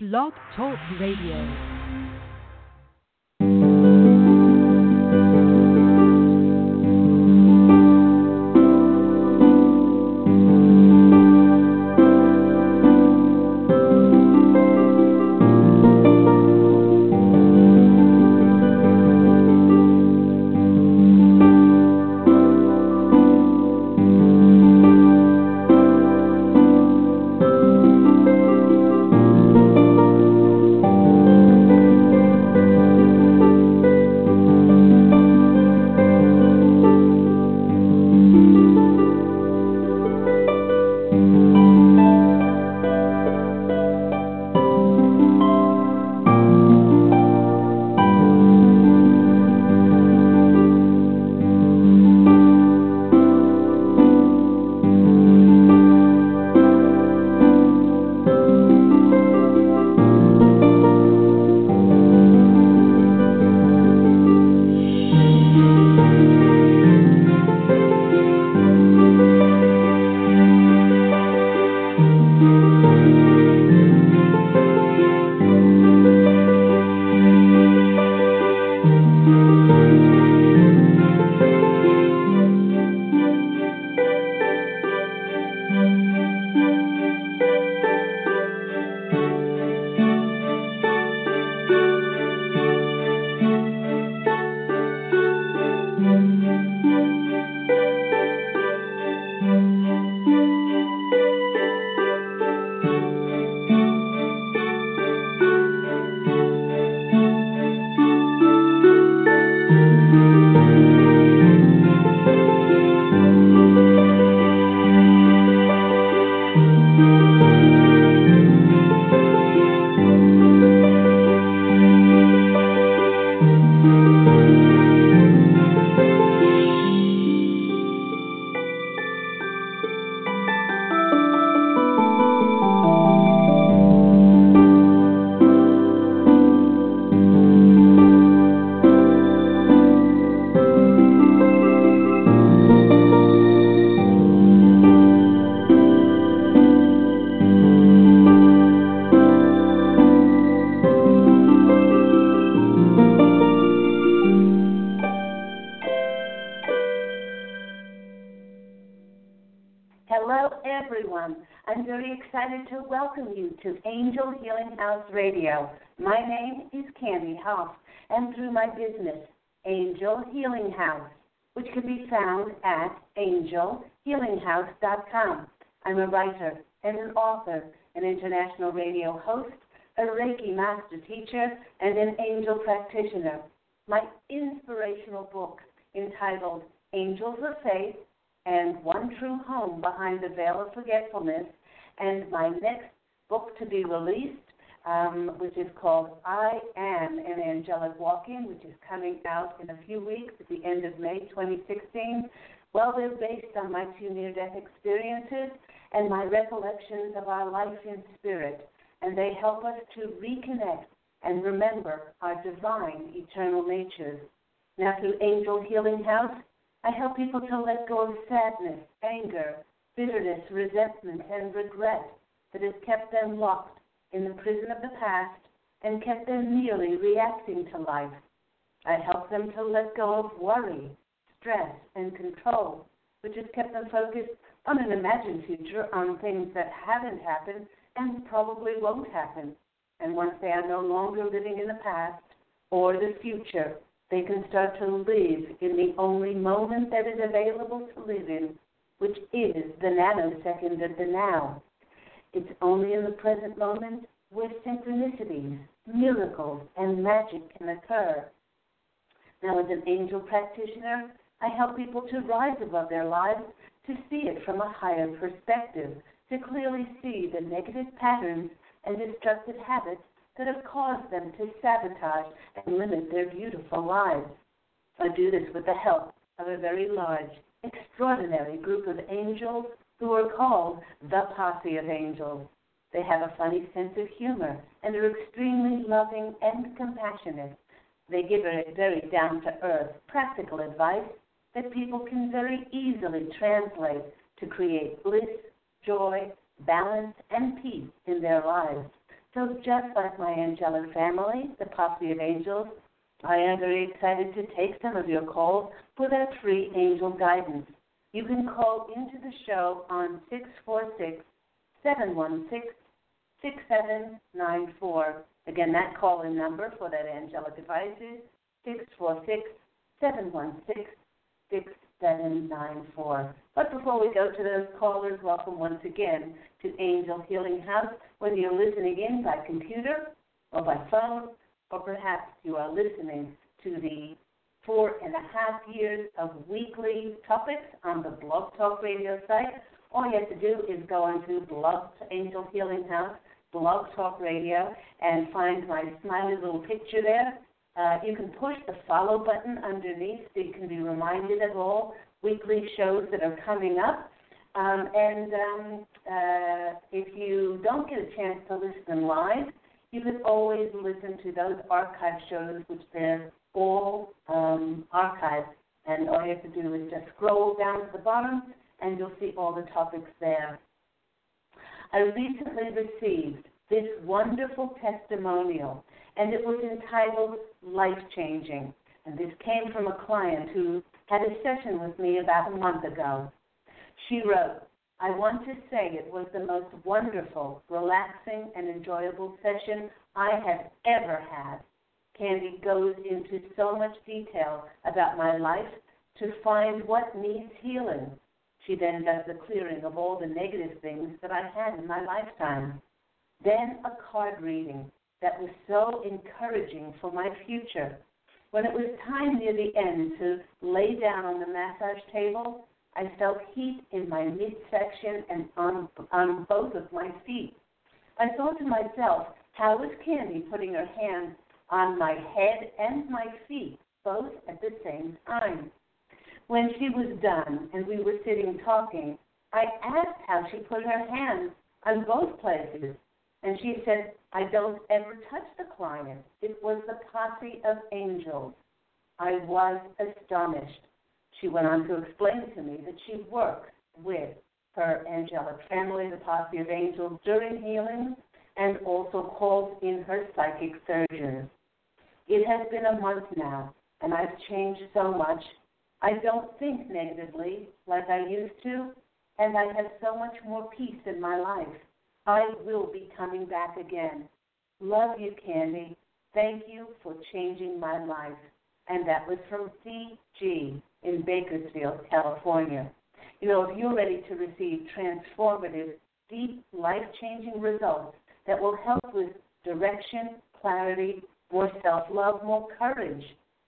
Blog Talk Radio. Business, Angel Healing House, which can be found at angelhealinghouse.com. I'm a writer and an author, an international radio host, a Reiki master teacher, and an angel practitioner. My inspirational book, entitled Angels of Faith and One True Home Behind the Veil of Forgetfulness, and my next book to be released, um, which is called I Am an Angelic Walk-In, which is coming out in a few weeks at the end of May 2016. Well, they're based on my two near-death experiences and my recollections of our life in spirit, and they help us to reconnect and remember our divine eternal natures. Now, through Angel Healing House, I help people to let go of sadness, anger, bitterness, resentment, and regret that has kept them locked in the prison of the past and kept them merely reacting to life. I help them to let go of worry, stress, and control, which has kept them focused on an imagined future, on things that haven't happened and probably won't happen. And once they are no longer living in the past or the future, they can start to live in the only moment that is available to live in, which is the nanosecond of the now. It's only in the present moment where synchronicities, miracles, and magic can occur. Now, as an angel practitioner, I help people to rise above their lives, to see it from a higher perspective, to clearly see the negative patterns and destructive habits that have caused them to sabotage and limit their beautiful lives. I do this with the help of a very large, extraordinary group of angels who are called the Posse of Angels. They have a funny sense of humor and are extremely loving and compassionate. They give very down to earth, practical advice that people can very easily translate to create bliss, joy, balance, and peace in their lives. So, just like my angelic family, the Posse of Angels, I am very excited to take some of your calls for that free angel guidance. You can call into the show on 646 716 6794. Again, that call in number for that angelic advice is 646 716 6794. But before we go to those callers, welcome once again to Angel Healing House. Whether you're listening in by computer or by phone, or perhaps you are listening to the four and a half years of weekly topics on the Blog Talk Radio site, all you have to do is go onto Blog Angel Healing House, Blog Talk Radio, and find my smiley little picture there. Uh, you can push the follow button underneath so you can be reminded of all weekly shows that are coming up. Um, and um, uh, if you don't get a chance to listen live, you can always listen to those archive shows, which they're all um, archived. And all you have to do is just scroll down to the bottom, and you'll see all the topics there. I recently received this wonderful testimonial, and it was entitled Life Changing. And this came from a client who had a session with me about a month ago. She wrote, I want to say it was the most wonderful, relaxing, and enjoyable session I have ever had. Candy goes into so much detail about my life to find what needs healing. She then does the clearing of all the negative things that I had in my lifetime. Then a card reading that was so encouraging for my future. When it was time near the end to lay down on the massage table, I felt heat in my midsection and on, on both of my feet. I thought to myself, how is Candy putting her hands on my head and my feet, both at the same time? When she was done and we were sitting talking, I asked how she put her hands on both places. And she said, I don't ever touch the client. It was the posse of angels. I was astonished. She went on to explain to me that she worked with her angelic family, the posse of angels, during healing and also calls in her psychic surgeons. It has been a month now, and I've changed so much. I don't think negatively like I used to, and I have so much more peace in my life. I will be coming back again. Love you, Candy. Thank you for changing my life. And that was from CG in Bakersfield, California. You know, if you're ready to receive transformative, deep, life changing results that will help with direction, clarity, more self love, more courage,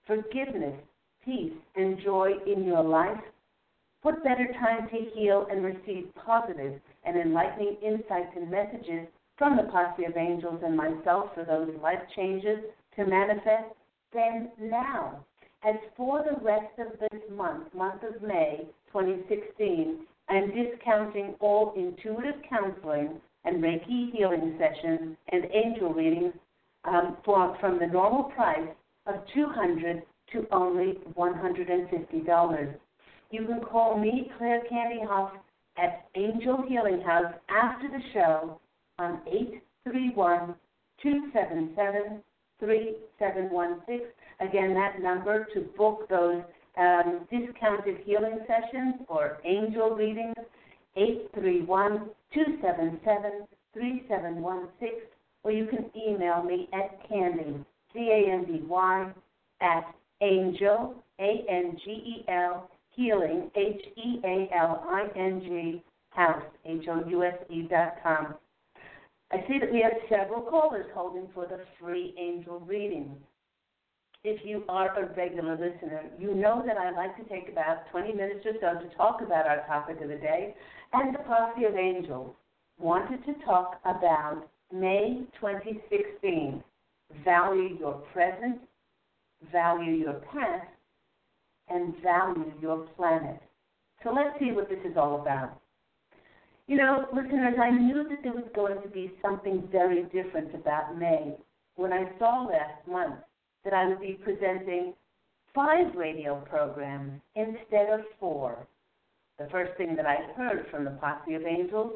forgiveness, peace, and joy in your life, what better time to heal and receive positive and enlightening insights and messages from the posse of angels and myself for those life changes to manifest than now? As for the rest of this month, month of May 2016, I'm discounting all intuitive counseling and Reiki healing sessions and angel readings um, for, from the normal price of 200 to only $150. You can call me, Claire Candy Hough, at Angel Healing House after the show on 831 277 3716 Again, that number to book those um, discounted healing sessions or angel readings, 831 277 3716, or you can email me at Candy, C A N D Y, at angel, A N G E L, healing, H E A L I N G, house, H O U S E dot com. I see that we have several callers holding for the free angel reading. if you are a regular listener, you know that I like to take about 20 minutes or so to talk about our topic of the day. And the Posse of Angels wanted to talk about May 2016. Value your present, value your past, and value your planet. So let's see what this is all about. You know, listeners, I knew that there was going to be something very different about May. When I saw last month that I would be presenting five radio programs instead of four. The first thing that I heard from the Posse of Angels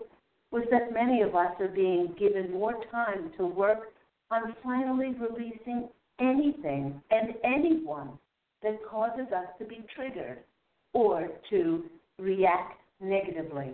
was that many of us are being given more time to work on finally releasing anything and anyone that causes us to be triggered or to react negatively.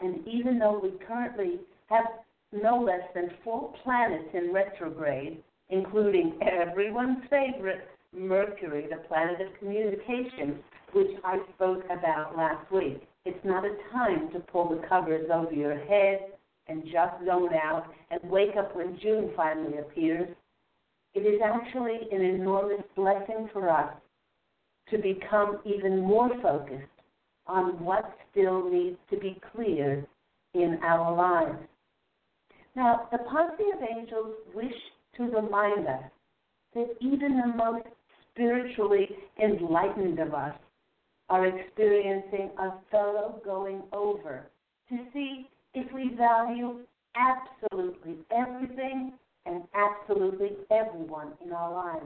And even though we currently have no less than four planets in retrograde, including everyone's favorite Mercury, the planet of communication, which I spoke about last week. It's not a time to pull the covers over your head and just zone out and wake up when June finally appears. It is actually an enormous blessing for us to become even more focused on what still needs to be cleared in our lives. Now, the posse of angels wish to remind us that even the most spiritually enlightened of us are experiencing a thorough going over to see if we value absolutely everything and absolutely everyone in our lives.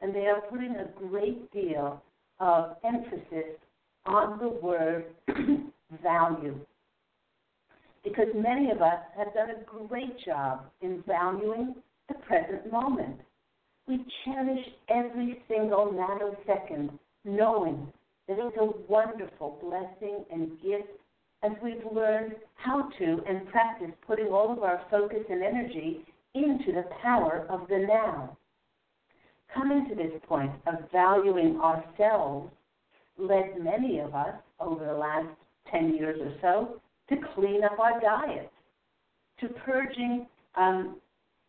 And they are putting a great deal of emphasis on the word value. Because many of us have done a great job in valuing the present moment. We cherish every single nanosecond, knowing that it's a wonderful blessing and gift as we've learned how to and practice putting all of our focus and energy into the power of the now. Coming to this point of valuing ourselves led many of us over the last 10 years or so to clean up our diet, to purging um,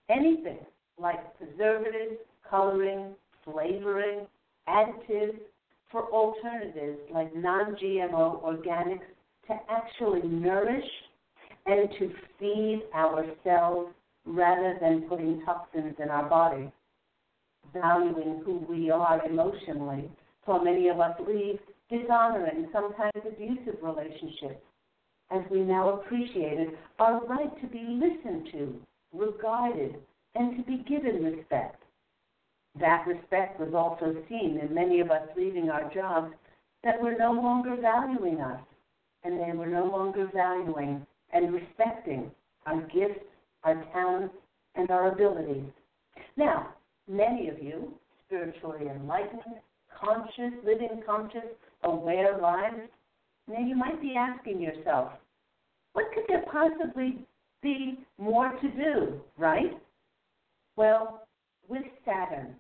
anything like preservatives, coloring, flavoring, additives for alternatives like non GMO organics to actually nourish and to feed our cells rather than putting toxins in our body. Valuing who we are emotionally, so many of us leave dishonoring, sometimes abusive relationships, as we now appreciated our right to be listened to, regarded, and to be given respect. That respect was also seen in many of us leaving our jobs that were no longer valuing us and they were no longer valuing and respecting our gifts, our talents, and our abilities. Now, many of you, spiritually enlightened, conscious, living conscious, aware lives, now you might be asking yourself, what could there possibly be more to do, right? Well, with Saturn,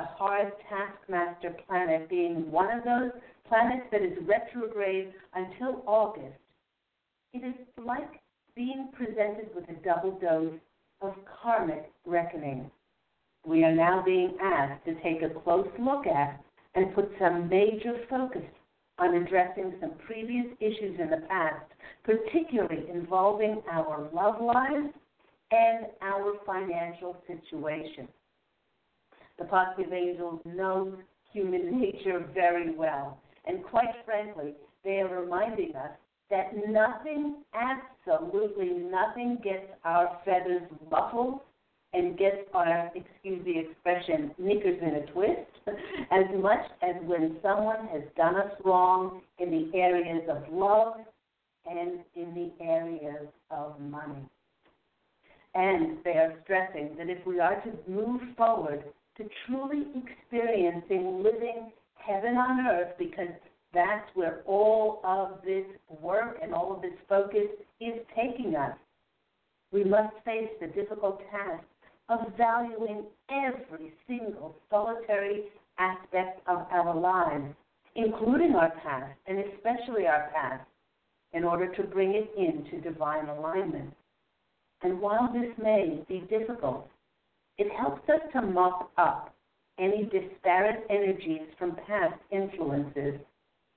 the hard taskmaster planet being one of those planets that is retrograde until August, it is like being presented with a double dose of karmic reckoning. We are now being asked to take a close look at and put some major focus on addressing some previous issues in the past, particularly involving our love lives and our financial situation. The of angels know human nature very well and quite frankly, they are reminding us that nothing, absolutely nothing, gets our feathers ruffled and gets our, excuse the expression, knickers in a twist, as much as when someone has done us wrong in the areas of love and in the areas of money. And they are stressing that if we are to move forward to truly experiencing living heaven on earth because that's where all of this work and all of this focus is taking us. We must face the difficult task of valuing every single solitary aspect of our lives, including our past and especially our past, in order to bring it into divine alignment. And while this may be difficult, it helps us to mop up any disparate energies from past influences,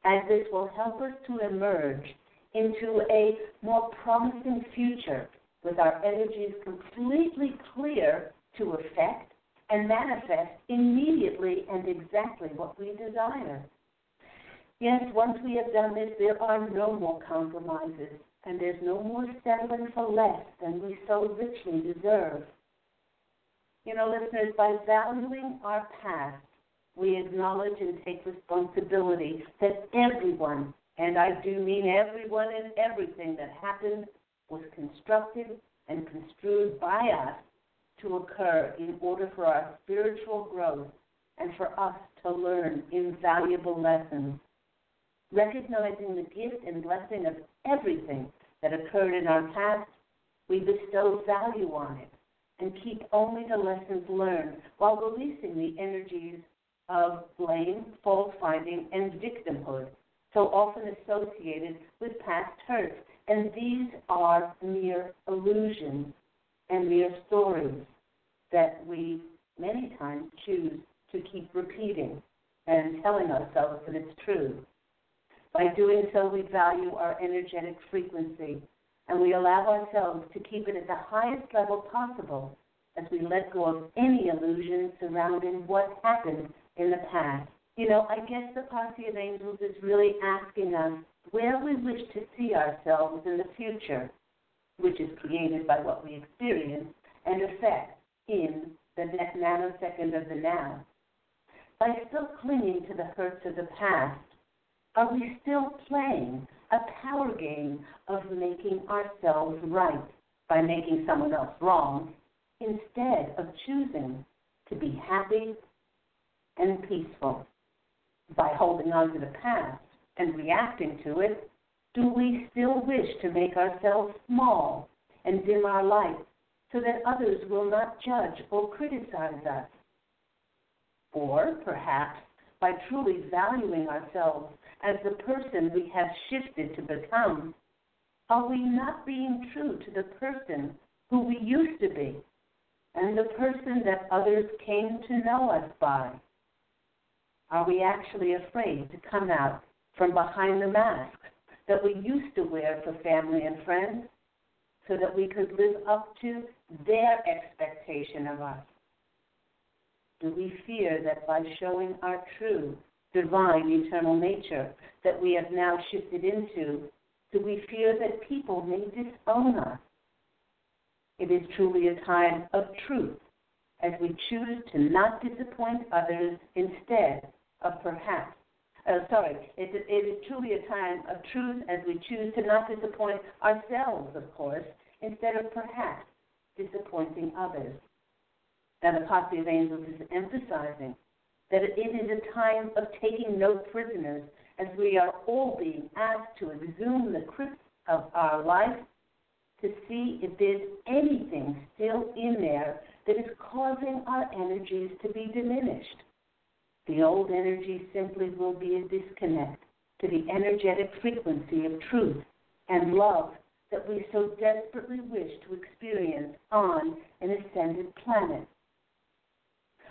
as this will help us to emerge into a more promising future with our energies completely clear to affect and manifest immediately and exactly what we desire. Yes, once we have done this, there are no more compromises, and there's no more settling for less than we so richly deserve. You know, listeners, by valuing our past, we acknowledge and take responsibility that everyone, and I do mean everyone and everything that happened was constructed and construed by us to occur in order for our spiritual growth and for us to learn invaluable lessons. Recognizing the gift and blessing of everything that occurred in our past, we bestow value on it and keep only the lessons learned while releasing the energies of blame, fault finding, and victimhood, so often associated with past hurts. And these are mere illusions and mere stories that we many times choose to keep repeating and telling ourselves that it's true. By doing so, we value our energetic frequency and we allow ourselves to keep it at the highest level possible as we let go of any illusions surrounding what happened in the past. You know, I guess the Posse of Angels is really asking us where we wish to see ourselves in the future, which is created by what we experience and affect in the nanosecond of the now. By still clinging to the hurts of the past, are we still playing a power game of making ourselves right by making someone else wrong instead of choosing to be happy and peaceful? By holding on to the past and reacting to it, do we still wish to make ourselves small and dim our light so that others will not judge or criticize us? Or perhaps by truly valuing ourselves as the person we have shifted to become, are we not being true to the person who we used to be and the person that others came to know us by? Are we actually afraid to come out from behind the mask that we used to wear for family and friends so that we could live up to their expectation of us? Do we fear that by showing our true, divine, eternal nature that we have now shifted into, do we fear that people may disown us? It is truly a time of truth as we choose to not disappoint others instead of perhaps. Uh, sorry, it, it is truly a time of truth as we choose to not disappoint ourselves, of course, instead of perhaps disappointing others. Now, the Posse of Angels is emphasizing that it is a time of taking no prisoners as we are all being asked to exhume the crypts of our life to see if there's anything still in there that is causing our energies to be diminished. The old energy simply will be a disconnect to the energetic frequency of truth and love that we so desperately wish to experience on an ascended planet.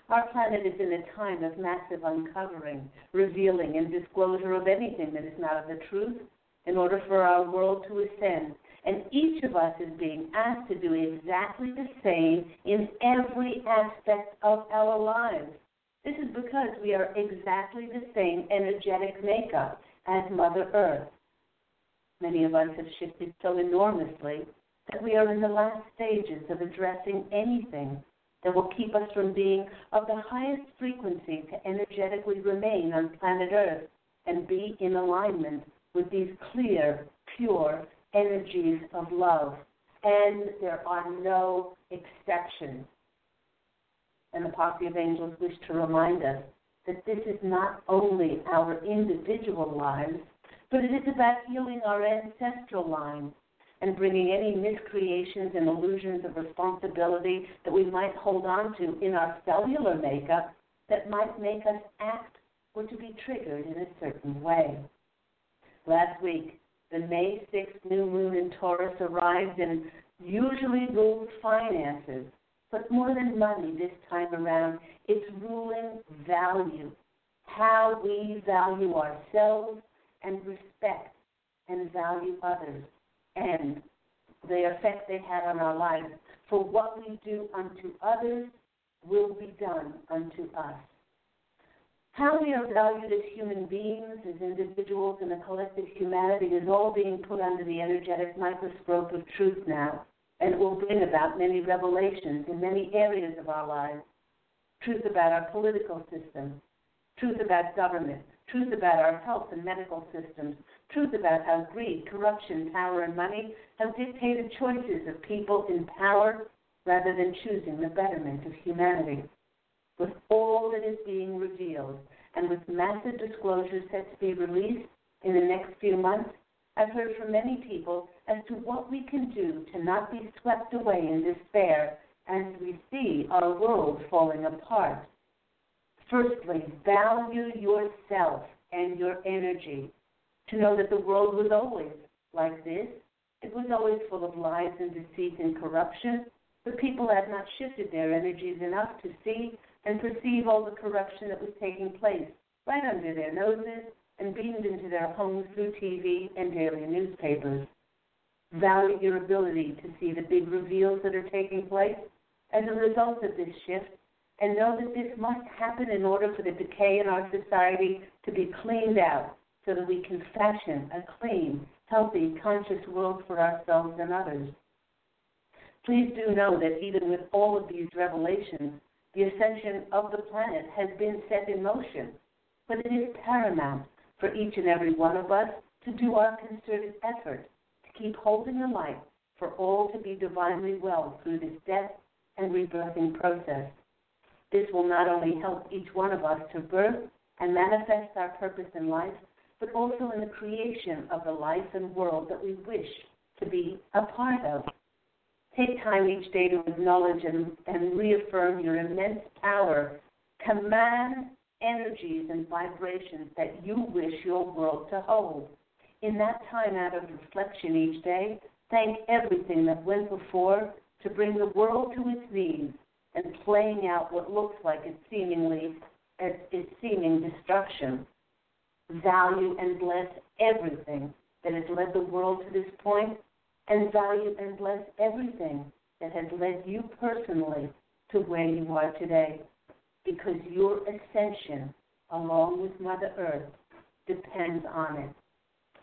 Our planet is in a time of massive uncovering, revealing, and disclosure of anything that is not of the truth in order for our world to ascend. And each of us is being asked to do exactly the same in every aspect of our lives. This is because we are exactly the same energetic makeup as Mother Earth. Many of us have shifted so enormously that we are in the last stages of addressing anything that will keep us from being of the highest frequency to energetically remain on planet Earth and be in alignment with these clear, pure energies of love. And there are no exceptions. And the Posse of Angels wish to remind us that this is not only our individual lives, but it is about healing our ancestral lines and bringing any miscreations and illusions of responsibility that we might hold on to in our cellular makeup that might make us act or to be triggered in a certain way. Last week, the May 6th new moon in Taurus arrived and usually rules finances. But more than money this time around, it's ruling value, how we value ourselves and respect and value others and the effect they had on our lives. For what we do unto others will be done unto us. How we are valued as human beings, as individuals, and a collective humanity is all being put under the energetic microscope of truth now, and it will bring about many revelations in many areas of our lives. Truth about our political system, truth about government, truth about our health and medical systems, truth about how greed, corruption, power, and money have dictated choices of people in power rather than choosing the betterment of humanity. With all that is being revealed, and with massive disclosures set to be released in the next few months, I've heard from many people as to what we can do to not be swept away in despair as we see our world falling apart. Firstly, value yourself and your energy. To know that the world was always like this. It was always full of lies and deceit and corruption, but people had not shifted their energies enough to see and perceive all the corruption that was taking place right under their noses and beamed into their homes through TV and daily newspapers. Value your ability to see the big reveals that are taking place as a result of this shift and know that this must happen in order for the decay in our society to be cleaned out so that we can fashion a clean, healthy, conscious world for ourselves and others. Please do know that even with all of these revelations, the ascension of the planet has been set in motion, but it is paramount for each and every one of us to do our concerted effort to keep holding the light for all to be divinely well through this death and rebirthing process. This will not only help each one of us to birth and manifest our purpose in life, but also in the creation of the life and world that we wish to be a part of. Take time each day to acknowledge and, and reaffirm your immense power. Command energies and vibrations that you wish your world to hold. In that time out of reflection each day, thank everything that went before to bring the world to its knees and playing out what looks like its seemingly its seeming destruction. Value and bless everything that has led the world to this point, and value and bless everything that has led you personally to where you are today, because your ascension, along with Mother Earth, depends on it.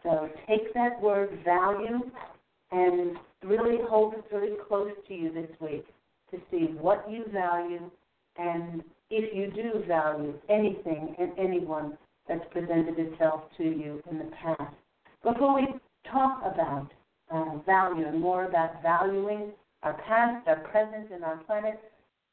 So take that word value and really hold it very close to you this week to see what you value and if you do value anything and anyone that's presented itself to you in the past. Before we talk about uh, value and more about valuing our past, our present, and our planet,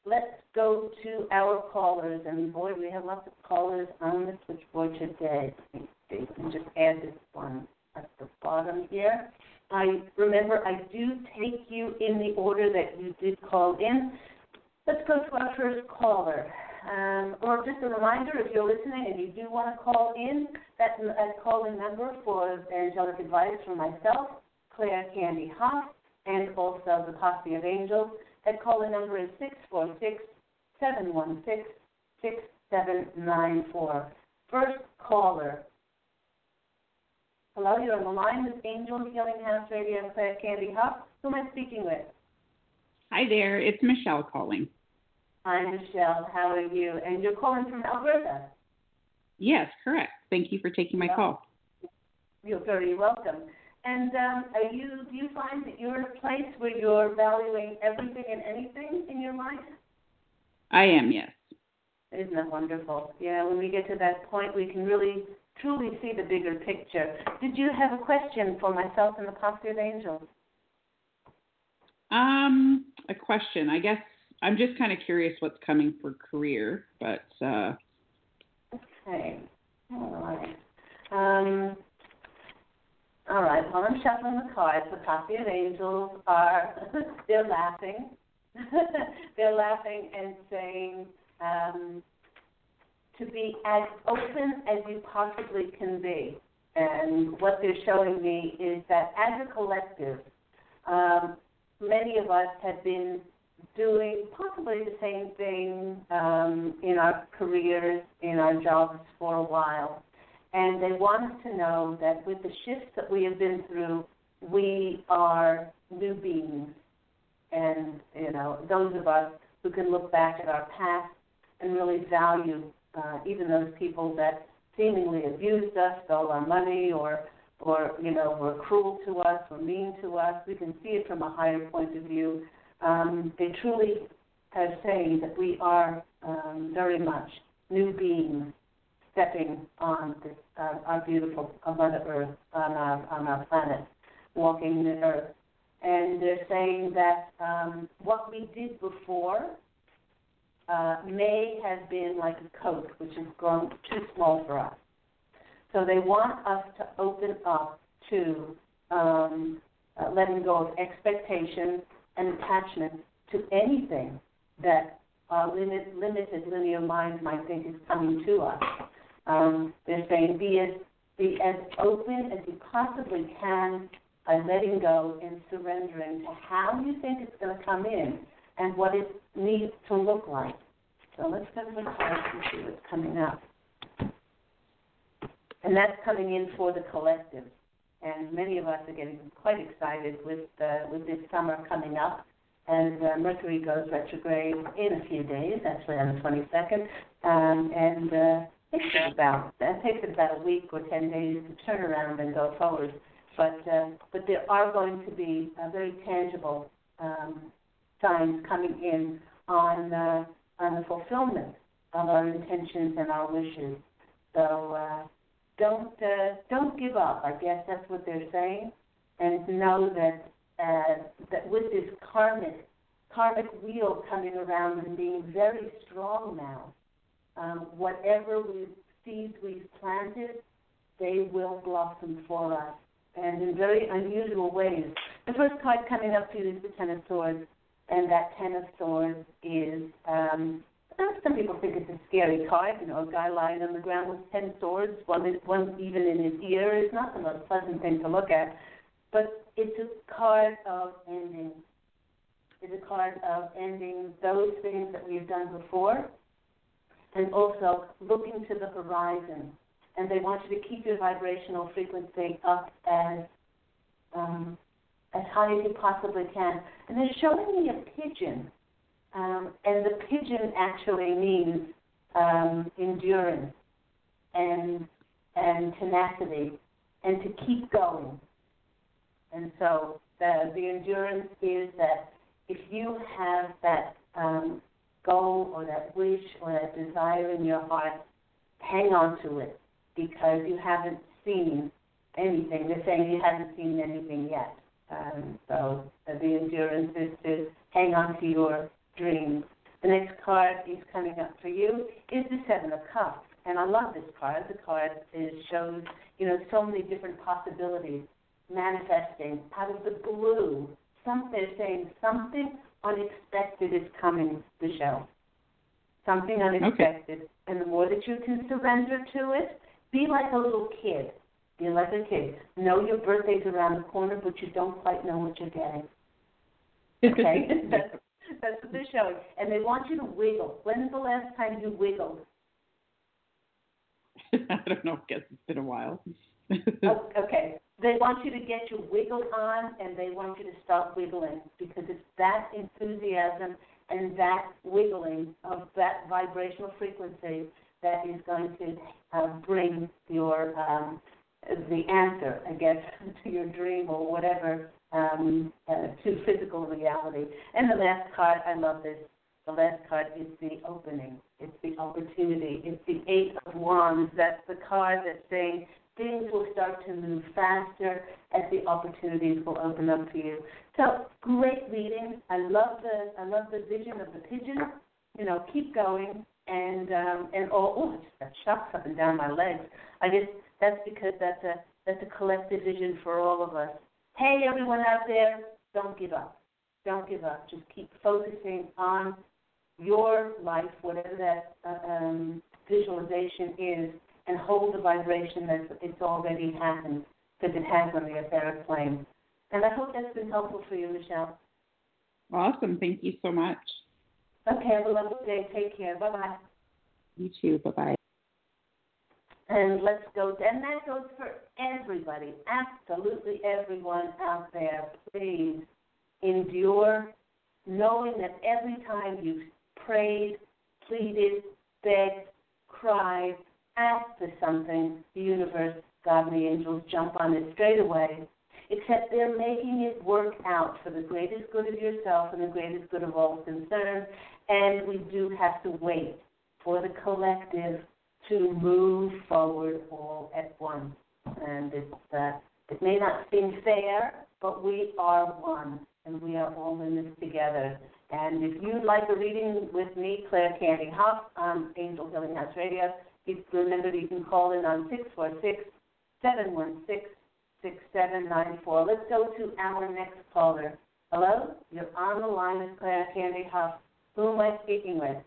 let's go to our callers. And boy, we have lots of callers on the switchboard today. Let me just add this one at the bottom here. I remember I do take you in the order that you did call in. Let's go to our first caller. Um, or just a reminder, if you're listening and you do want to call in, that, that call-in number for angelic advice from myself, Claire Candy Hough, and also the Posse of Angels. That call-in number is 646 716 6794. First caller, Hello, you're on the line with Angel Healing House Radio and Claire Candy Hough. Who am I speaking with? Hi there, it's Michelle calling. Hi, Michelle. How are you? And you're calling from Alberta? Yes, correct. Thank you for taking my call. You're very welcome. And um, are you? Do you find that you're in a place where you're valuing everything and anything in your life? I am, yes. Isn't that wonderful? Yeah, when we get to that point, we can really truly see the bigger picture. Did you have a question for myself and the of Angels? Um, a question. I guess I'm just kind of curious what's coming for career, but uh Okay. All right. Um all right, while I'm shuffling the cards, the Posse of Angels are they're laughing. they're laughing and saying, um, to be as open as you possibly can be. And what they're showing me is that as a collective, um, many of us have been doing possibly the same thing um, in our careers, in our jobs for a while. And they want us to know that with the shifts that we have been through, we are new beings. And, you know, those of us who can look back at our past and really value uh, even those people that seemingly abused us, stole our money, or or you know were cruel to us, were mean to us. We can see it from a higher point of view. Um, they truly are saying that we are um, very much new beings, stepping on this, uh, our beautiful Mother Earth on our on our planet, walking the Earth, and they're saying that um, what we did before uh, may have been like a coat, which has grown too small for us. So they want us to open up to um, uh, letting go of expectations and attachment to anything that our limit, limited linear mind might think is coming to us. Um, they're saying be as be as open as you possibly can by letting go and surrendering to how you think it's going to come in and what it needs to look like. So let's go to the cards and see what's coming up. And that's coming in for the collective. And many of us are getting quite excited with with this summer coming up. And uh, Mercury goes retrograde in a few days, actually on the 22nd. Um, and uh, it takes it about that takes it about a week or 10 days to turn around and go forward. But uh, but there are going to be uh, very tangible um, signs coming in on uh, on the fulfillment of our intentions and our wishes. So uh, don't uh, don't give up. I guess that's what they're saying, and know that uh, that with this karmic karmic wheel coming around and being very strong now, um, whatever we seeds we've planted, they will blossom for us, and in very unusual ways. The first card coming up to you is the Ten of Swords, and that Ten of Swords is um, some people think it's a scary card. You know, a guy lying on the ground with ten swords, one, one even in his ear, is not the most pleasant thing to look at. But it's a card of ending. It's a card of ending those things that we've done before, and also looking to the horizon. And they want you to keep your vibrational frequency up as um, as high as you possibly can. And they're showing me a pigeon um, and the pigeon actually means um, endurance and and tenacity and to keep going. And so the the endurance is that if you have that um, goal or that wish or that desire in your heart, hang on to it because you haven't seen anything. They're saying you haven't seen anything yet. Um, so the endurance is to hang on to your dreams. The next card is coming up for you is the Seven of Cups. And I love this card. The card is, shows, you know, so many different possibilities manifesting out of the blue. Something saying something unexpected is coming to show. Something unexpected. Okay. And the more that you can surrender to it, be like a little kid. Be like a kid. Know your birthday's around the corner, but you don't quite know what you're getting. Okay? That's what they're showing. And they want you to wiggle. When's the last time you wiggled? I don't know. I guess it's been a while. Okay. They want you to get your wiggle on and they want you to stop wiggling because it's that enthusiasm and that wiggling of that vibrational frequency that is going to uh, bring your um, the answer, I guess, to your dream or whatever um, uh, to physical reality. And the last card, I love this. The last card is the opening. It's the opportunity. It's the Eight of Wands. That's the card that's saying things will start to move faster as the opportunities will open up for you. So great reading. I love the I love the vision of the pigeon. You know, keep going and um, and oh, oh, just got shocks up and down my legs. I just that's because that's a that's a collective vision for all of us hey, everyone out there, don't give up. Don't give up. Just keep focusing on your life, whatever that uh, um, visualization is, and hold the vibration that it's already happened, because it has on the etheric plane. And I hope that's been helpful for you, Michelle. Awesome. Thank you so much. Okay, have a lovely day. Take care. Bye bye. You too. Bye bye. And let's go, and that goes for everybody, absolutely everyone out there. Please endure, knowing that every time you've prayed, pleaded, begged, cried, asked for something, the universe, God, and the angels jump on it straight away. Except they're making it work out for the greatest good of yourself and the greatest good of all concerned. And we do have to wait for the collective to move forward all at once. And it's, uh, it may not seem fair, but we are one, and we are all in this together. And if you'd like a reading with me, Claire Candy Hough on Angel Healing House Radio, remember you can call in on 646 716 6794. Let's go to our next caller. Hello? You're on the line with Claire Candy Hough. Who am I speaking with?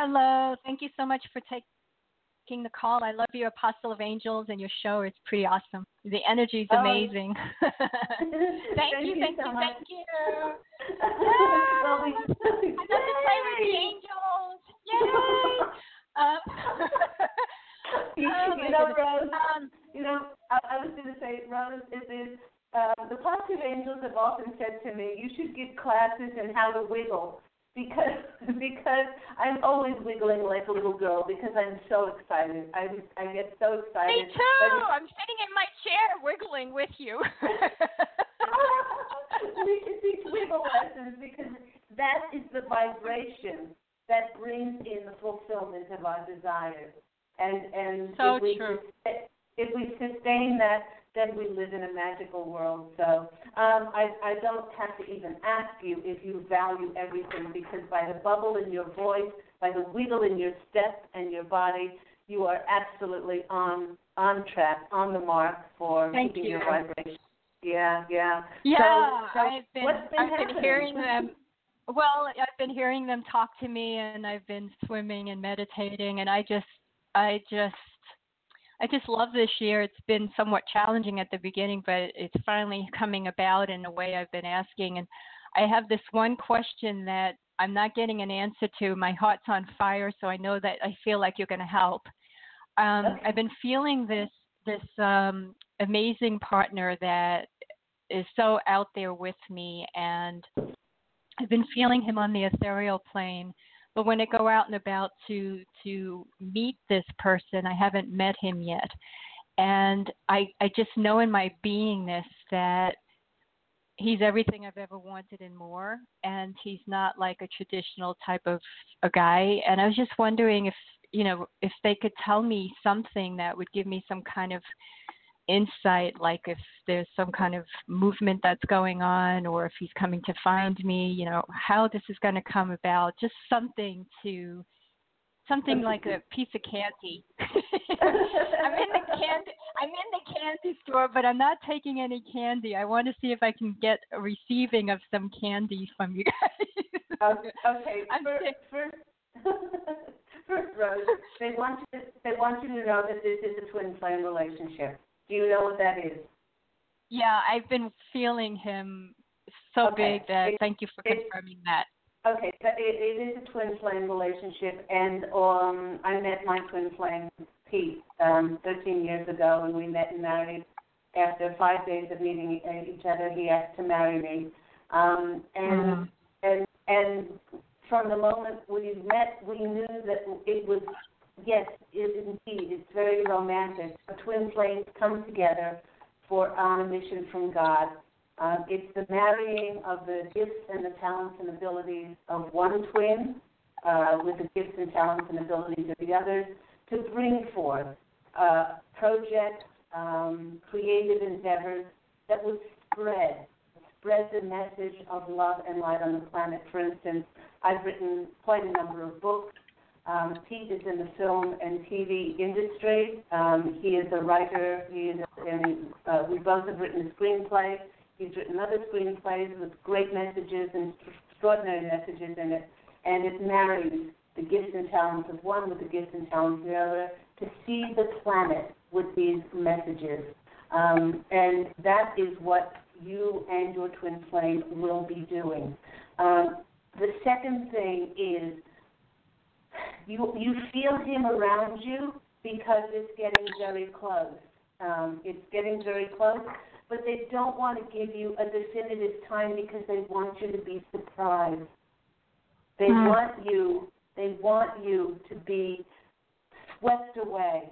Hello. Thank you so much for taking the call. I love your Posse of Angels and your show. It's pretty awesome. The energy is Oh. amazing. thank, Thank you, thank so you, much. thank you. I love to play with the angels. Yay! Um, you, oh you know. Rose, Um, you know, I, I was going to say, Rose, is, is uh, the Posse of Angels have often said to me, you should get classes in how to wiggle because because I'm always wiggling like a little girl because I'm so excited. I I get so excited. me too. I'm sitting in my chair wiggling with you. we should teach wiggle lessons because that is the vibration that brings in the fulfillment of our desires. And and So if we true. if we sustain that, then we live in a magical world. So um, I I don't have to even ask you if you value everything because by the bubble in your voice, by the wiggle in your step and your body, you are absolutely on on track, on the mark for Thank keeping your vibration. Yeah, yeah. Yeah, So- so I've been been I've been hearing them. Well, I've been hearing them talk to me, and I've been swimming and meditating, and I just, I just, I just love this year. It's been somewhat challenging at the beginning, but it's finally coming about in a way I've been asking. And I have this one question that I'm not getting an answer to. My heart's on fire, so I know that I feel like you're going to help. Um, Okay. I've been feeling this this um, amazing partner that is so out there with me and I've been feeling him on the ethereal plane but when I go out and about to to meet this person I haven't met him yet. And I I just know in my beingness that he's everything I've ever wanted and more. And he's not like a traditional type of a guy. And I was just wondering if you know if they could tell me something that would give me some kind of insight like if there's some kind of movement that's going on or if he's coming to find me you know how this is going to come about just something to something like a piece of candy i'm in the candy i'm in the candy store but i'm not taking any candy i want to see if i can get a receiving of some candy from you guys Okay, okay. I'm first, sick. first, first, Rose, they want you. To, they want you to know that this is a twin flame relationship. Do you know what that is? yeah i've been feeling him so Okay. big that It- thank you for it- confirming that Okay, so it, it is a twin flame relationship, and um, I met my twin flame Pete um, 13 years ago, and we met and married. After five days of meeting e- each other, he asked to marry me, um, and Mhm. and and from the moment we met, we knew that it was yes, it indeed, it's very romantic. Twin flames come together for on a mission from God. Uh, it's the marrying of the gifts and the talents and abilities of one twin uh, with the gifts and talents and abilities of the others to bring forth uh, projects, um, creative endeavors that would spread, spread the message of love and light on the planet. For instance, I've written quite a number of books. Um, Pete is in the film and TV industry. Um, he is a writer. He is, uh, we both have written a screenplay. He's written other screenplays with great messages and extraordinary messages in it, and it marries the gifts and talents of one with the gifts and talents of the other to see the planet with these messages. Um, and that is what you and your twin flame will be doing. Um, the second thing is you you feel him around you because it's getting very close. Um, it's getting very close, but they don't want to give you a definitive time because they want you to be surprised. They Hmm. want you. They want you to be swept away.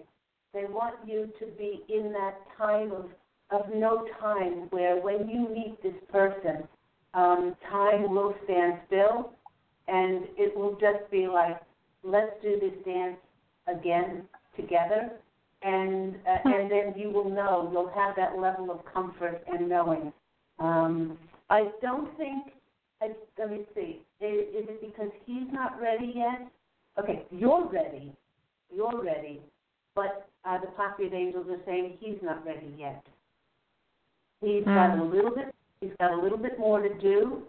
They want you to be in that time of of no time where when you meet this person, um, time will stand still, and it will just be like, let's do this dance again together, and uh, and then you will know you'll have that level of comfort and knowing. Um, I don't think. I, let me see. Is, is it because he's not ready yet? Okay, you're ready. You're ready, but uh, the pocket angels are saying he's not ready yet. He's Mm. got a little bit. He's got a little bit more to do,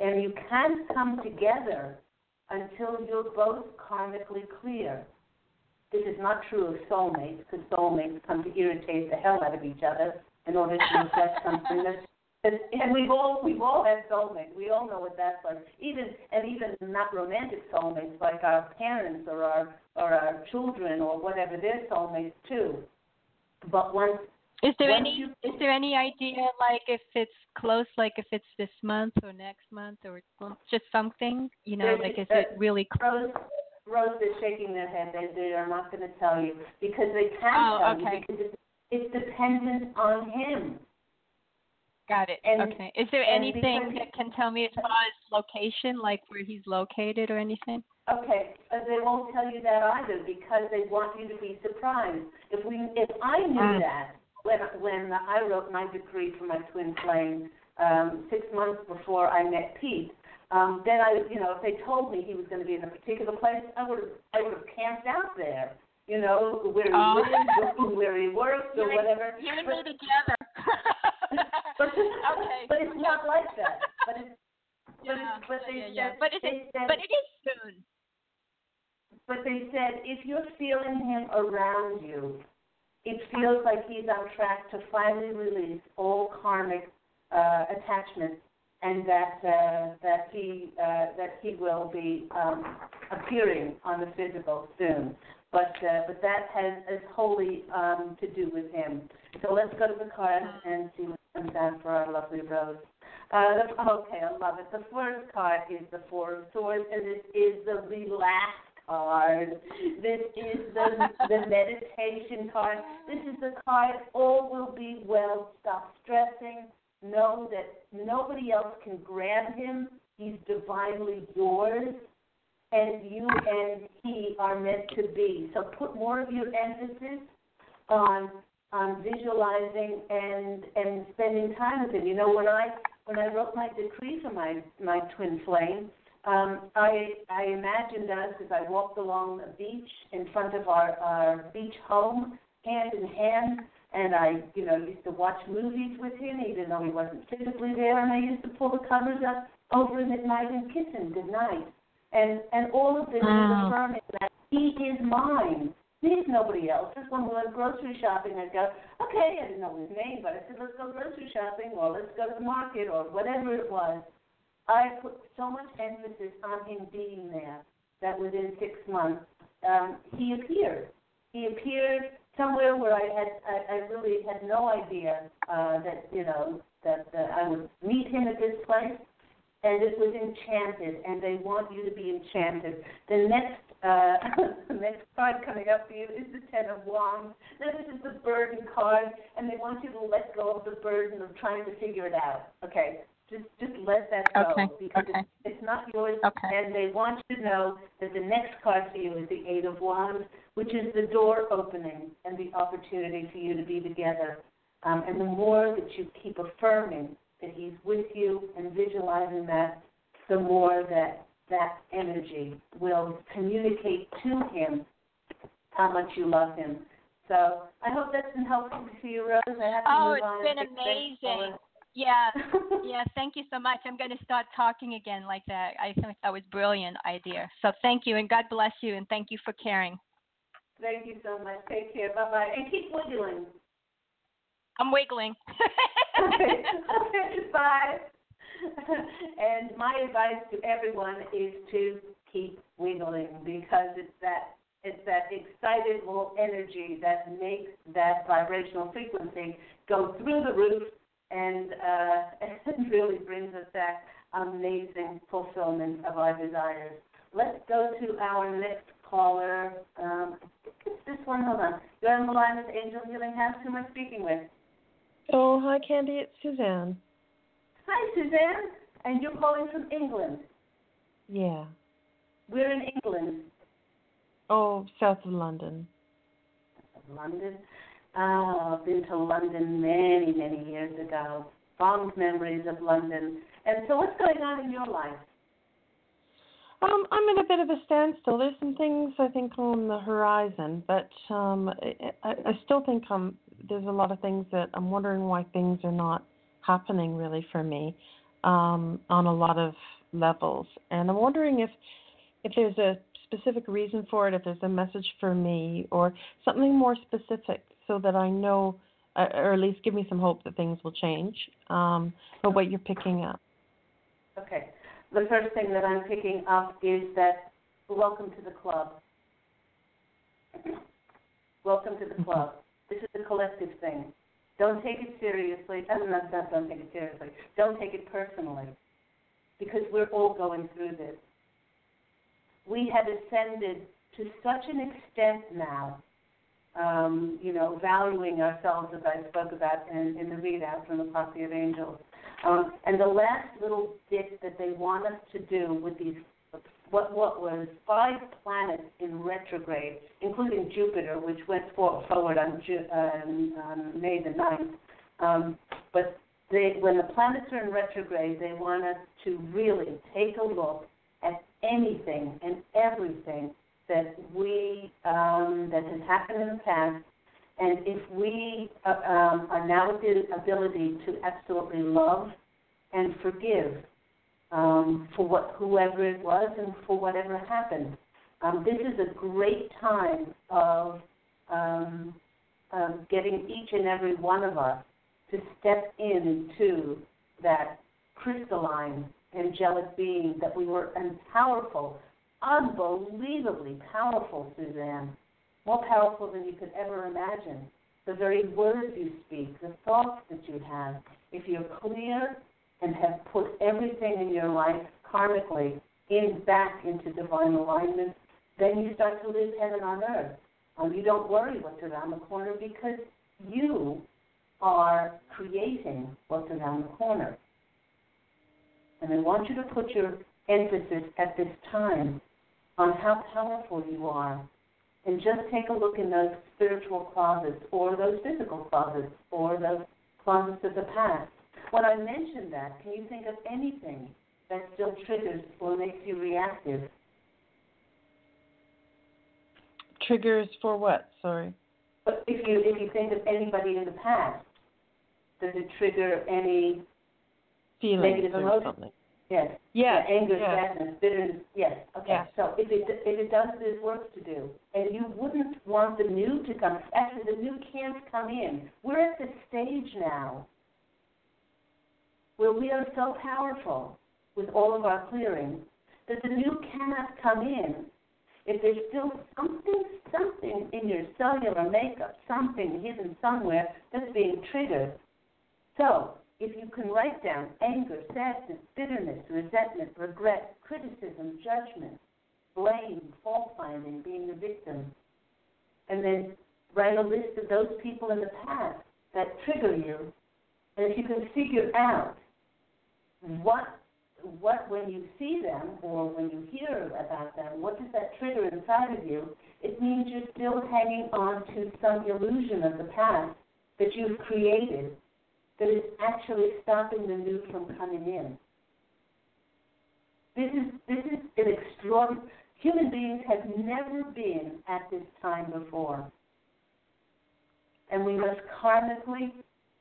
and you can't come together until you're both karmically clear. This is not true of soulmates, because soulmates come to irritate the hell out of each other in order to address something that's and and we've all we've all had soulmates. We all know what that's like. Even and even not romantic soulmates, like our parents or our or our children or whatever, they're soulmates too. But once Is there Once any you- is there any idea like if it's close, like if it's this month or next month or just something, you know, like is it really close? Rose Rose is shaking their head. They they are not going to tell you because they can't Oh, tell okay. you because it's, it's dependent on him. Got it. and- okay. Is there anything that can tell me as far as location, like where he's located or anything? Okay, uh, they won't tell you that either because they want you to be surprised. If we, if I knew Mm. that when when I wrote my decree for my twin flame um, six months before I met Pete, um, then I, you know, if they told me he was going to be in a particular place, I would I would have camped out there. You know, where he Oh. lives, where he works, or You whatever. You and me together. but, okay. but it's not like that. But it's but it's but they yeah, yeah. said But it said but it is soon. But they said if you're feeling him around you, it feels like he's on track to finally release all karmic uh, attachments, and that uh, that he uh, that he will be um, appearing on the physical soon. But uh, but that has is wholly um, to do with him. So let's go to the cards and see what comes out for our lovely Rose. Uh, okay, I love it. The first card is the Four of Swords, and this is the relax This is the the meditation card. This is the card. All will be well. Stop stressing. Know that nobody else can grab him. He's divinely yours, and you and he are meant to be. So put more of your emphasis on on visualizing and and spending time with him. You know, when I when I wrote my decree for my my twin flame, um, I I imagined us as I walked along the beach in front of our our beach home, hand in hand, and I you know used to watch movies with him, even though he wasn't physically there, and I used to pull the covers up over him at night and kiss him goodnight. And and all of this is Mm. affirming that he is mine. He's nobody else. Just when we went grocery shopping, I'd go, okay, I didn't know his name, but I said, let's go grocery shopping, or let's go to the market, or whatever it was. I put so much emphasis on him being there that within six months um, he appeared. He appeared somewhere where I had I, I really had no idea uh, that you know that uh, I would meet him at this place, and it was enchanted. And they want you to be enchanted. The next uh, the next card coming up for you is the Ten of Wands. Now this is the burden card, and they want you to let go of the burden of trying to figure it out. Okay, just just let that go Okay, because okay. it's, it's not yours. Okay. And they want you to know that the next card for you is the Eight of Wands, which is the door opening and the opportunity for you to be together. Um, and the more that you keep affirming that He's with you and visualizing that, the more that that energy will communicate to Him how much you love Him. So I hope that's been helpful to you, Rose. I have to Oh, move it's on been to the amazing. Yeah. Yeah, thank you so much. I'm going to start talking again like that. I think that was brilliant idea. So thank you and God bless you and thank you for caring. Thank you so much. Take care. Bye bye. And keep wiggling. I'm wiggling. okay. Bye. and my advice to everyone is to keep wiggling because it's that it's that excitable energy that makes that vibrational frequency go through the roof and uh, and really brings us that amazing fulfillment of our desires. Let's go to our next caller. Um, I think it's this one. Hold on. You're on the line with Angel Healing House. Who am I speaking with? Oh, hi, Candy. It's Suzanne. Hi, Suzanne. And you're calling from England. Yeah. We're in England. Oh, south of London. London. Oh, I've been to London many, many years ago. Fond memories of London. And so, what's going on in your life? Um, I'm in a bit of a standstill. There's some things I think on the horizon, but um, I, I still think um, there's a lot of things that I'm wondering why things are not happening really for me um, on a lot of levels, and I'm wondering if if there's a specific reason for it, if there's a message for me, or something more specific, so that I know, uh, or at least give me some hope that things will change. Um, but what you're picking up. Okay the first thing that I'm picking up is that welcome to the club. welcome to the club. This is a collective thing. Don't take it seriously. Not, not don't take it seriously. Don't take it personally, because we're all going through this. We have ascended to such an extent now um, you know, valuing ourselves as I spoke about in, in the readout from the Posse of Angels. Um, and the last little bit that they want us to do with these, what, what was five planets in retrograde, including Jupiter, which went for, forward on, Ju- um, on May the 9th. Um, but they, when the planets are in retrograde, they want us to really take a look at anything and everything that we um, that has happened in the past, and if we uh, um, are now with the ability to absolutely love and forgive um, for what whoever it was and for whatever happened, um, this is a great time of um, um, getting each and every one of us to step into that crystalline angelic being that we were and powerful unbelievably powerful, Suzanne. More powerful than you could ever imagine. The very words you speak, the thoughts that you have. If you're clear and have put everything in your life karmically in back into divine alignment, then you start to live heaven on earth. Um, you don't worry what's around the corner because you are creating what's around the corner. And I want you to put your emphasis at this time on how powerful you are. And just take a look in those spiritual closets or those physical closets or those closets of the past. When I mention that, can you think of anything that still triggers or makes you reactive? Triggers for what? Sorry. But if you if you think of anybody in the past, does it trigger any Feelings negative or emotions? Yes. Yes. Yeah, anger, yes. sadness, bitterness. Yes. Okay. Yes. So if it if it does, there's work to do, and you wouldn't want the new to come. Actually, the new can't come in. We're at the stage now where we are so powerful with all of our clearing that the new cannot come in if there's still something, something in your cellular makeup, something hidden somewhere that's being triggered. So if you can write down anger, sadness, bitterness, resentment, regret, criticism, judgment, blame, fault finding, being the victim, and then write a list of those people in the past that trigger you, and if you can figure out what what when you see them or when you hear about them, what does that trigger inside of you? It means you're still hanging on to some illusion of the past that you've created that is actually stopping the news from coming in. This is this is an extraordinary. Human beings have never been at this time before, and we must karmically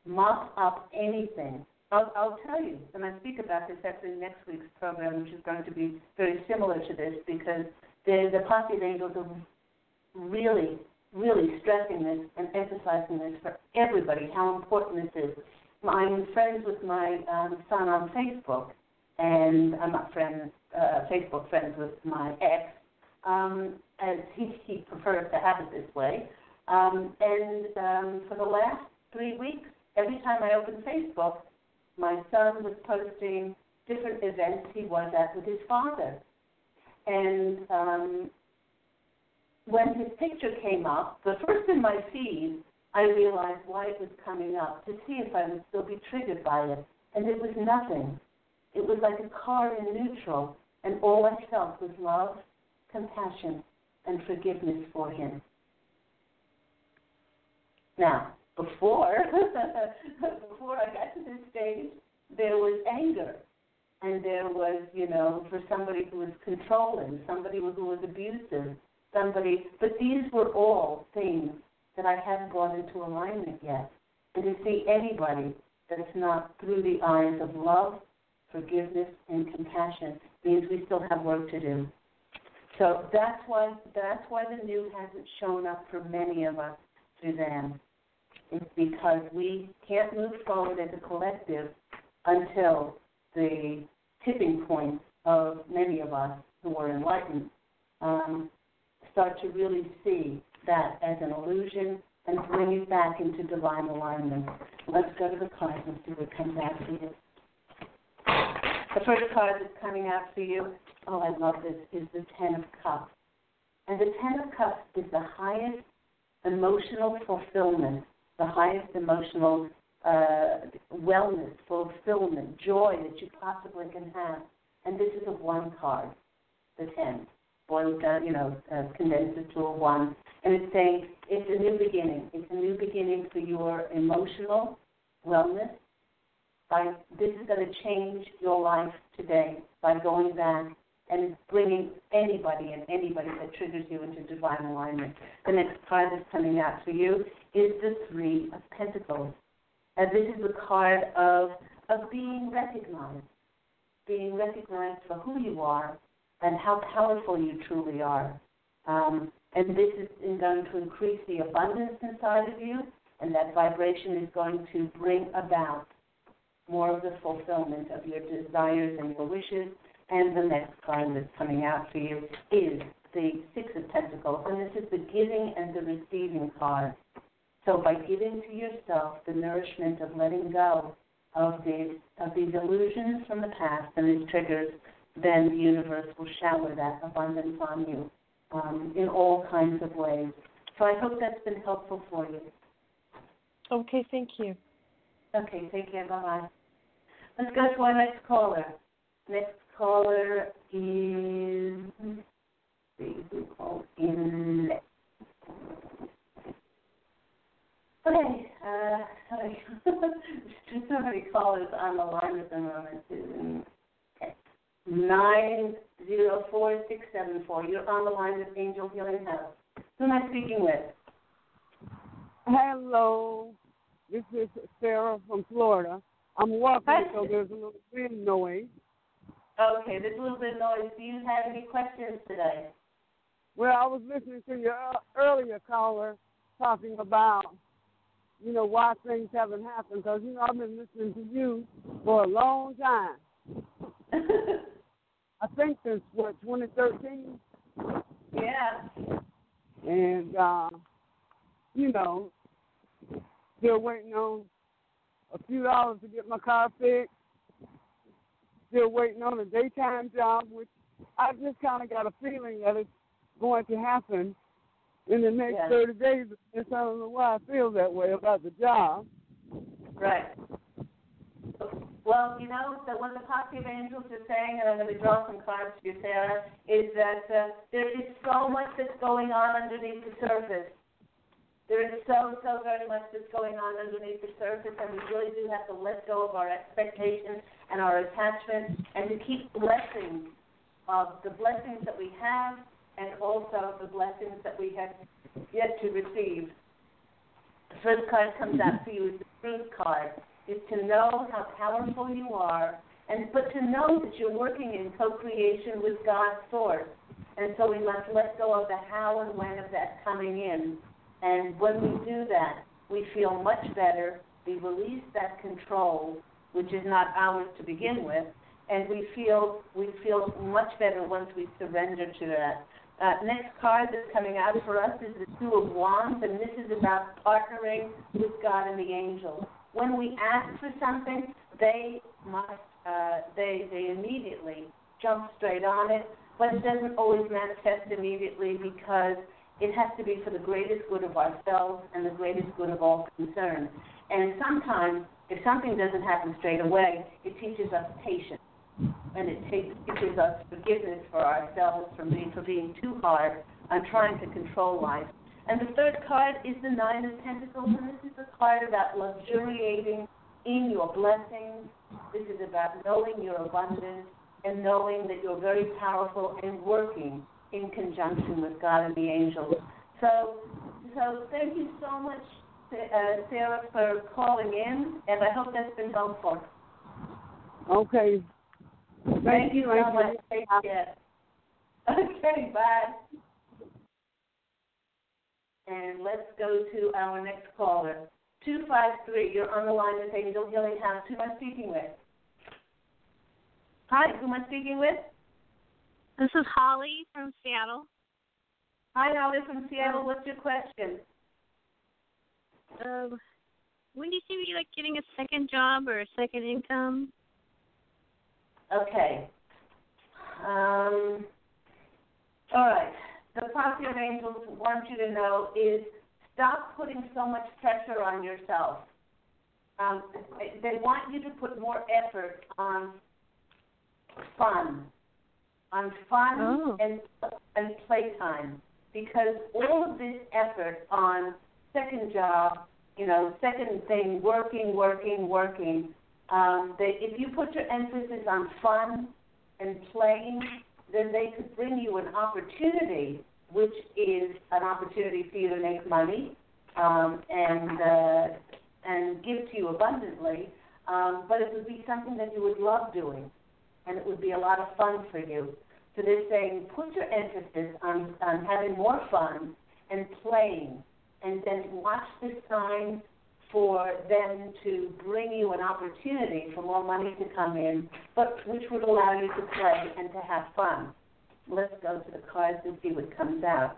mop up anything. I'll, I'll tell you, and I speak about this actually in next week's program, which is going to be very similar to this because the the of angels are really, really stressing this and emphasizing this for everybody how important this is I'm friends with my um, son on Facebook, and I'm not friends, uh, Facebook friends with my ex, um, as he, he prefers to have it this way. Um, and um, for the last three weeks, every time I open Facebook, my son was posting different events he was at with his father. And um, when his picture came up, the first in my feed I realized why it was coming up to see if I would still be triggered by it. And it was nothing. It was like a car in neutral, and all I felt was love, compassion, and forgiveness for him. Now, before before I got to this stage, there was anger, and there was, you know, for somebody who was controlling, somebody who was abusive, somebody. But these were all things that I haven't brought into alignment yet. And to see anybody that's not through the eyes of love, forgiveness, and compassion means we still have work to do. So that's why that's why the new hasn't shown up for many of us, Suzanne. It's because we can't move forward as a collective until the tipping point of many of us who are enlightened um, start to really see that as an illusion and bring it back into divine alignment. Let's go to the cards and see what comes out for you. The first card that's coming out for you, oh, I love this, is the Ten of Cups. And the Ten of Cups is the highest emotional fulfillment, the highest emotional uh, wellness, fulfillment, joy that you possibly can have. And this is a one card, the Ten. Boils down, you know, uh, condenses to a one. And it's saying it's a new beginning. It's a new beginning for your emotional wellness, by this is going to change your life today by going back and bringing anybody and anybody that triggers you into divine alignment. The next card that's coming out for you is the Three of Pentacles. And this is the card of of being recognized, being recognized for who you are and how powerful you truly are. Um, and this is going to increase the abundance inside of you, and that vibration is going to bring about more of the fulfillment of your desires and your wishes. And the next card that's coming out for you is the Six of Pentacles, and this is the giving and the receiving card. So by giving to yourself the nourishment of letting go of these of these illusions from the past and these triggers, then the universe will shower that abundance on you um, in all kinds of ways. So I hope that's been helpful for you. Okay, thank you. Okay, thank you. Bye. Let's go to our next caller. Next caller is. Let's see who called in. Okay, uh, sorry. There's so many callers on the line at the moment. Okay. Nine six seven four. You're on the line with Angel Healing House. Who am I speaking with? Hello, this is Sarah from Florida. I'm walking, Hi. so there's a little wind noise. Okay, there's a little bit of noise. Do you have any questions today? Well, I was listening to your uh, earlier caller talking about, you know, why things haven't happened. Because, you know, I've been listening to you for a long time. I think since, what, 2013? yeah. And, uh, you know, still waiting on a few dollars to get my car fixed. Still waiting on a daytime job, which I just kind of got a feeling that it's going to happen in the next Yeah. 30 days. And so I don't know why I feel that way about the job. Right. Well, you know, that what the Posse of Angels are saying, and I'm going to draw some cards you, Sarah, is that uh, there is so much that's going on underneath the surface. There is so, so very much that's going on underneath the surface, and we really do have to let go of our expectations and our attachment and to keep blessings of the blessings that we have and also the blessings that we have yet to receive. The first card comes out for you is the truth card, is to know how powerful you are, and but to know that you're working in co-creation with God's source. And so we must let go of the how and when of that coming in. And when we do that, we feel much better. We release that control, which is not ours to begin with, and we feel we feel much better once we surrender to that. Uh, next card that's coming out for us is the Two of Wands, and this is about partnering with God and the angels. When we ask for something, they must uh, they they immediately jump straight on it, but it doesn't always manifest immediately because it has to be for the greatest good of ourselves and the greatest good of all concerned. And sometimes, if something doesn't happen straight away, it teaches us patience and it takes, teaches us forgiveness for ourselves from being for being too hard I'm trying to control life. And the third card is the Nine of Pentacles, and this is a card about luxuriating in your blessings. This is about knowing your abundance and knowing that you're very powerful and working in conjunction with God and the angels. So, so thank you so much, uh, Sarah, for calling in, and I hope that's been helpful. Okay. Thank, Thank you you. so much. Take care. Okay, bye. And let's go to our next caller. 253, you're on the line with Angel Healing House. Who am I speaking with? Hi, who am I speaking with? This is Holly from Seattle. Hi, Holly from Seattle. What's your question? Um, when do you see me like getting a second job or a second income? Okay. Um, all right. The Posse Angels want you to know is stop putting so much pressure on yourself. Um, they want you to put more effort on fun, on fun Oh. and and playtime, because all of this effort on second job, you know, second thing, working, working, working. Um, they, if you put your emphasis on fun and playing, then they could bring you an opportunity, which is an opportunity for you to make money um, and uh, and give to you abundantly. Um, but it would be something that you would love doing, and it would be a lot of fun for you. So they're saying put your emphasis on, on having more fun and playing, and then watch the signs for them to bring you an opportunity for more money to come in, but which would allow you to play and to have fun. Let's go to the cards and see what comes out.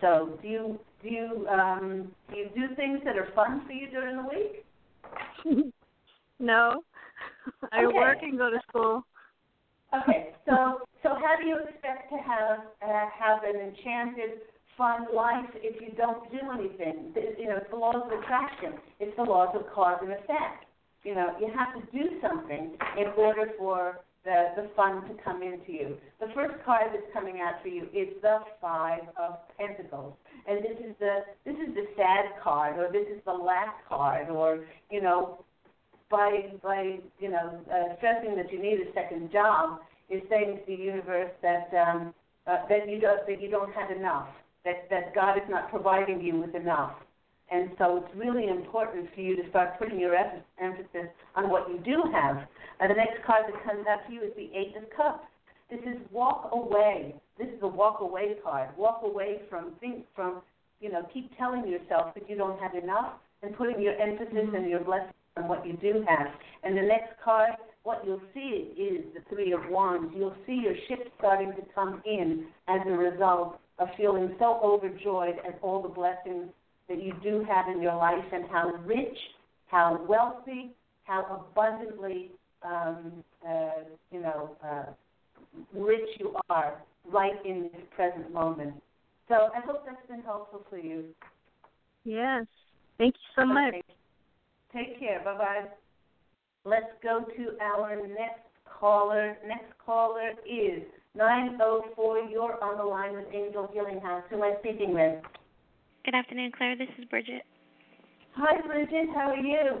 So, do you do you um, do you do things that are fun for you during the week? no. I Okay. work and go to school. Okay, so so how do you expect to have uh, have an enchanted, fun life if you don't do anything? You know, it's the laws of attraction. It's the laws of cause and effect. You know, you have to do something in order for the the fun to come into you. The first card that's coming out for you is the Five of Pentacles, and this is the this is the sad card, or this is the last card, or you know, by by you know uh, stressing that you need a second job is saying to the universe that um, uh, that you don't that you don't have enough, that that God is not providing you with enough, and so it's really important for you to start putting your emphasis on what you do have. Uh, the next card that comes up to you is the Eight of Cups. This is walk away. This is a walk away card. Walk away from think from you know keep telling yourself that you don't have enough and putting your emphasis and your blessing on what you do have. And the next card, what you'll see is the Three of Wands. You'll see your ship starting to come in as a result of feeling so overjoyed at all the blessings that you do have in your life and how rich, how wealthy, how abundantly, um, uh, you know, uh, rich you are right in this present moment. So I hope that's been helpful for you. Yes. Thank you so much. Take care. Bye bye. Let's go to our next caller. Next caller is 904. You're on the line with Angel Healing House. Who am I speaking with? Good afternoon, Claire. This is Bridget. Hi, Bridget. How are you?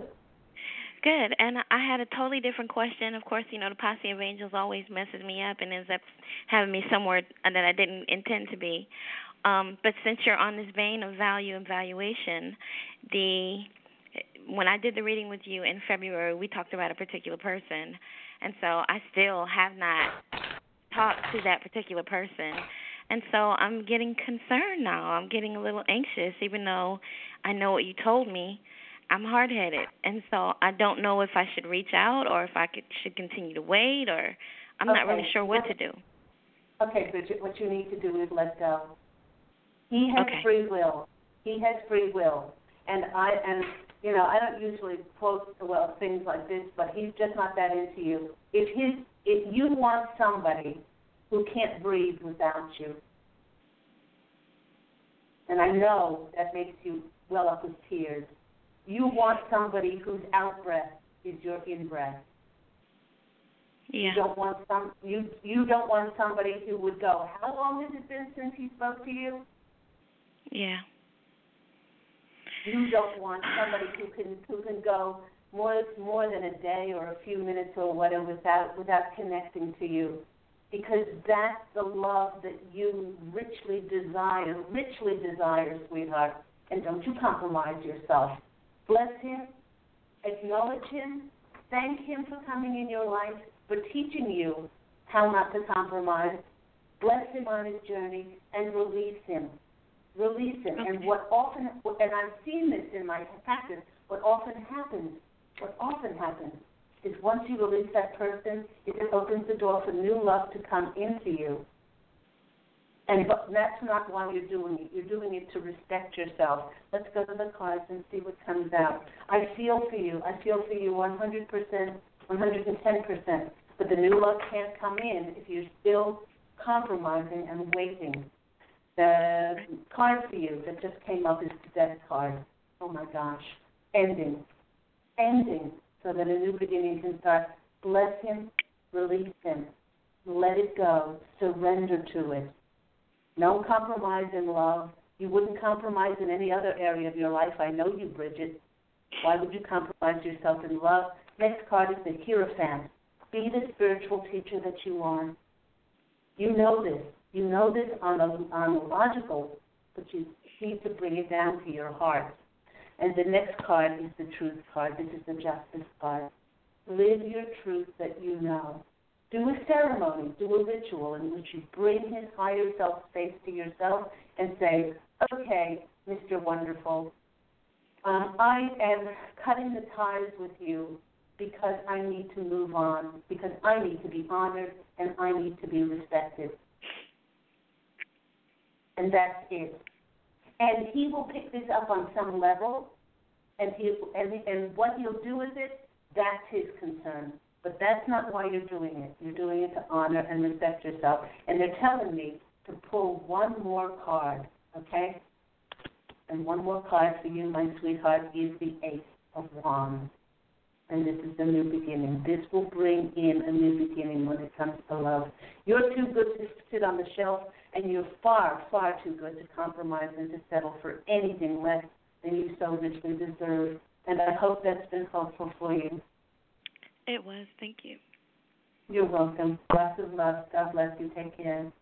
Good. And I had a totally different question. Of course, you know, the posse of angels always messes me up and ends up having me somewhere that I didn't intend to be. Um, but since you're on this vein of value and valuation, the when I did the reading with you in February, we talked about a particular person, and so I still have not talked to that particular person. And so I'm getting concerned now. I'm getting a little anxious, even though I know what you told me. I'm hard headed, and so I don't know if I should reach out or if I could, should continue to wait, or I'm not really sure what to do. Okay, Bridget, what you need to do is let go. He has Okay. free will. He has free will. And I and you know, I don't usually quote well things like this, but he's just not that into you. If his if you want somebody who can't breathe without you, and I know that makes you well up with tears. You want somebody whose out breath is your in breath. Yeah. You don't want some you you don't want somebody who would go, How long has it been since he spoke to you? Yeah. You don't want somebody who can who can go more more than a day or a few minutes or whatever without without connecting to you. Because that's the love that you richly desire, richly desire, sweetheart. And don't you compromise yourself. Bless him, acknowledge him, thank him for coming in your life, for teaching you how not to compromise. Bless him on his journey and release him. Release him. Okay. And what often, and I've seen this in my practice, what often happens, what often happens is once you release that person, it just opens the door for new love to come into you. And that's not why you're doing it. You're doing it to respect yourself. Let's go to the cards and see what comes out. I feel for you. I feel for you 100%, 110%. But the new love can't come in if you're still compromising and waiting. The card for you that just came up is the death card. Oh my gosh. Ending. Ending so that a new beginning can start. Bless him, release him, let it go, surrender to it. No compromise in love. You wouldn't compromise in any other area of your life. I know you, Bridget. Why would you compromise yourself in love? Next card is the Hierophant. Be the spiritual teacher that you are. You know this. You know this on a, on a logical, but you need to bring it down to your heart. And the next card is the truth card. This is the justice card. Live your truth that you know. Do a ceremony, do a ritual in which you bring his higher self space to yourself and say, okay, Mr. Wonderful, um, I am cutting the ties with you because I need to move on, because I need to be honored and I need to be respected. And that's it. And he will pick this up on some level, and he and and what he'll do with it, that's his concern. But that's not why you're doing it. You're doing it to honor and respect yourself. And they're telling me to pull one more card, okay? And one more card for you, my sweetheart, is the Ace of Wands. And this is the new beginning. This will bring in a new beginning when it comes to love. You're too good to sit on the shelf, and you're far, far too good to compromise and to settle for anything less than you so richly deserve. And I hope that's been helpful for you. It was. Thank you. You're welcome. Lots of love. God bless you. Take care.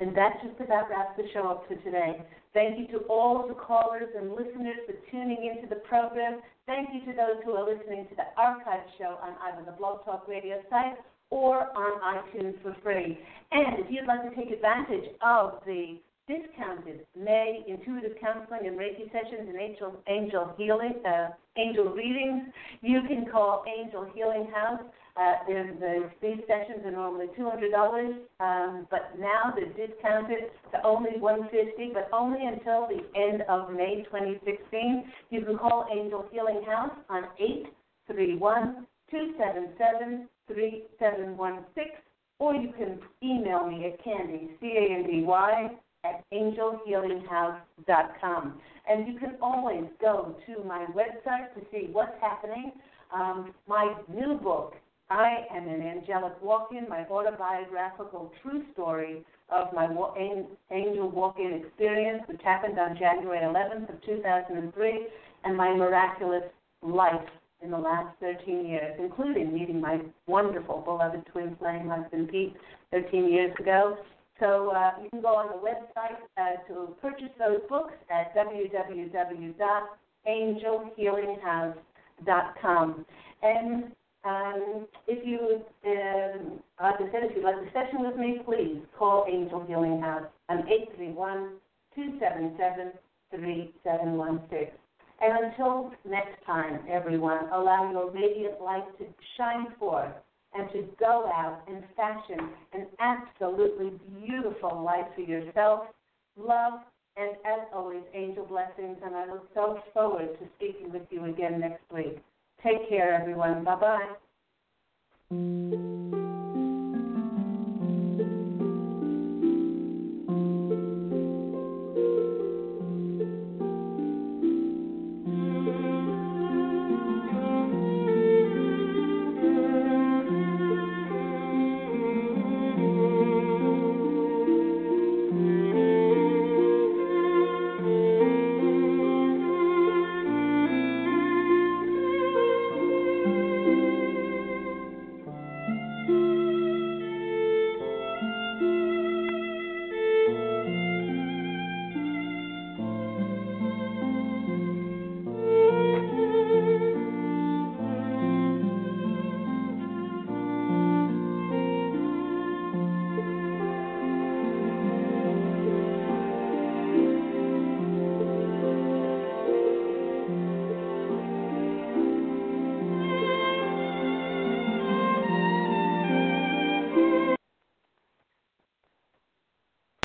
And that just about wraps the show up for today. Thank you to all of the callers and listeners for tuning into the program. Thank you to those who are listening to the archive show on either the Blog Talk Radio site or on iTunes for free. And if you'd like to take advantage of the discounted May intuitive counseling and Reiki sessions and angel angel healing uh, angel readings, you can call Angel Healing House. Uh, the, these sessions are normally two hundred dollars, um, but now they're discounted to only one fifty, but only until the end of May 2016. You can call Angel Healing House on eight three one two seven seven three seven one six, or you can email me at Candy C A N D Y at angelhealinghouse.com. And you can always go to my website to see what's happening. Um, my new book, I Am an Angelic Walk-In, my autobiographical true story of my angel walk-in experience, which happened on January 11th of 2003, and my miraculous life in the last 13 years, including meeting my wonderful, beloved twin flame husband Pete 13 years ago, so uh, you can go on the website uh, to purchase those books at www.angelhealinghouse.com. And um, if you, um, like I said, if you'd like a session with me, please call Angel Healing House on 831-277-3716. And until next time, everyone, allow your radiant light to shine forth and to go out and fashion an absolutely beautiful life for yourself, love, and as always, angel blessings. And I look so forward to speaking with you again next week. Take care, everyone. Bye bye.